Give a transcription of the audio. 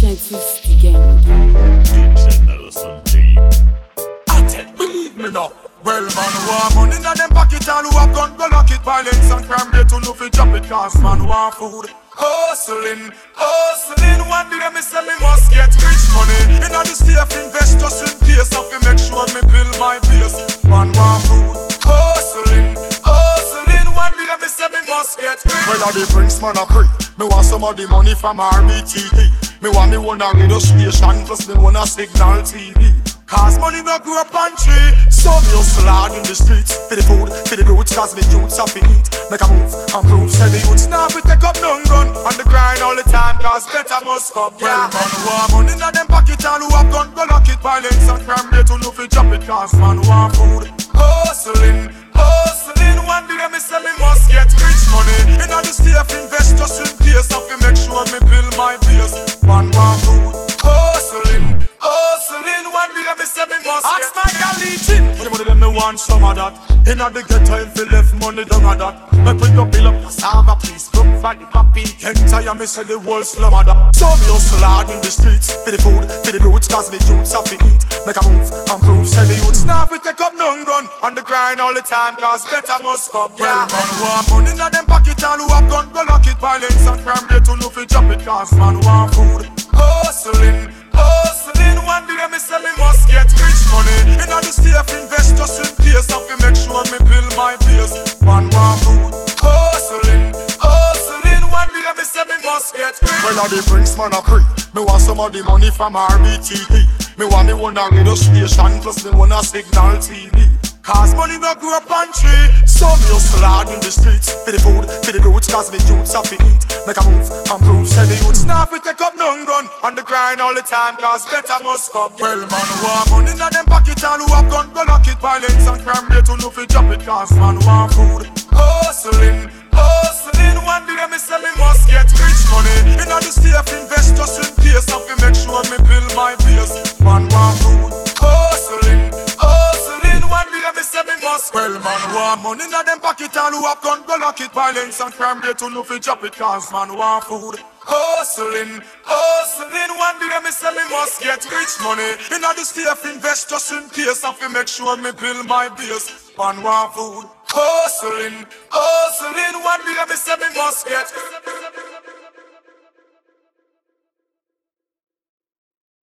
Nelson Believe me now. Well, man, who money in them pocket and who go lock it. Violence and crime, they to know fi drop it. Cause man, have food. Hustling, hustling. One day me say me must get rich money. In all the safe invest just in case. I fi make sure me build my base. Man, have food. Hustling, hustling. One day me say me must get rich. Well, I the drinks, man, I pray. Me want some of the money from RBTE. Me want me one a radio station plus me one a signal TV. Cause money no grow up on tree. So me hustle hard in the streets. For the food, for the roots Cause me youths have to eat. Make a move and prove Say the youths now we take up none gun On the grind all the time Cause better must come Well man who have money in them pocket And who have gun go lock it Violence and crime they to know fi drop it Cause man who have food? Hustling, hustling One day me say me must get rich money. In all the safe invest just in case I fi make sure me build my base Who have food Hustling, hustling One day me say me must Ask my gal leeching the money them me want some of that. Inna the ghetto if you left money down of that. Make we go build up cassava please For the poppy Can't me say the world slum of So me hustle hard in the streets. For the food, for the roots Cause me youths have to eat. Make a move and prove Say the youths. Now we take up none gun On the grind all the time Cause better must come Well man who have money inna them pocket And who have gun go lock it. Violence and crime they to know fi drop it Cause man who have food Hustling, hustling One day me say me must get rich money. In all the safe invest just in case I fi make sure me build my base. Man want Well I the drinks man a pre Me want some of the money from RBTE Me want me one a radio station Plus me one a signal TV Cause money no grow up on tree. So me hustle hard in the streets. For the food, for the roots Cause me youths have to eat. Make a move and prove Say the youths. Now we take up none gun On the grind all the time Cause better must come. Well man who have money in them pocket And who have gun go lock it. Violence and crime they to know fi drop it Cause man who have food Well man have money in them pocket And who have gun go lock it. Violence and crime they to know fi drop it Cause man have food. Hustling, hustling One day me say me must get rich money. In all the safe invest just in case I fi make sure me build my base. Man have food. Hustling, hustling One day me say me must get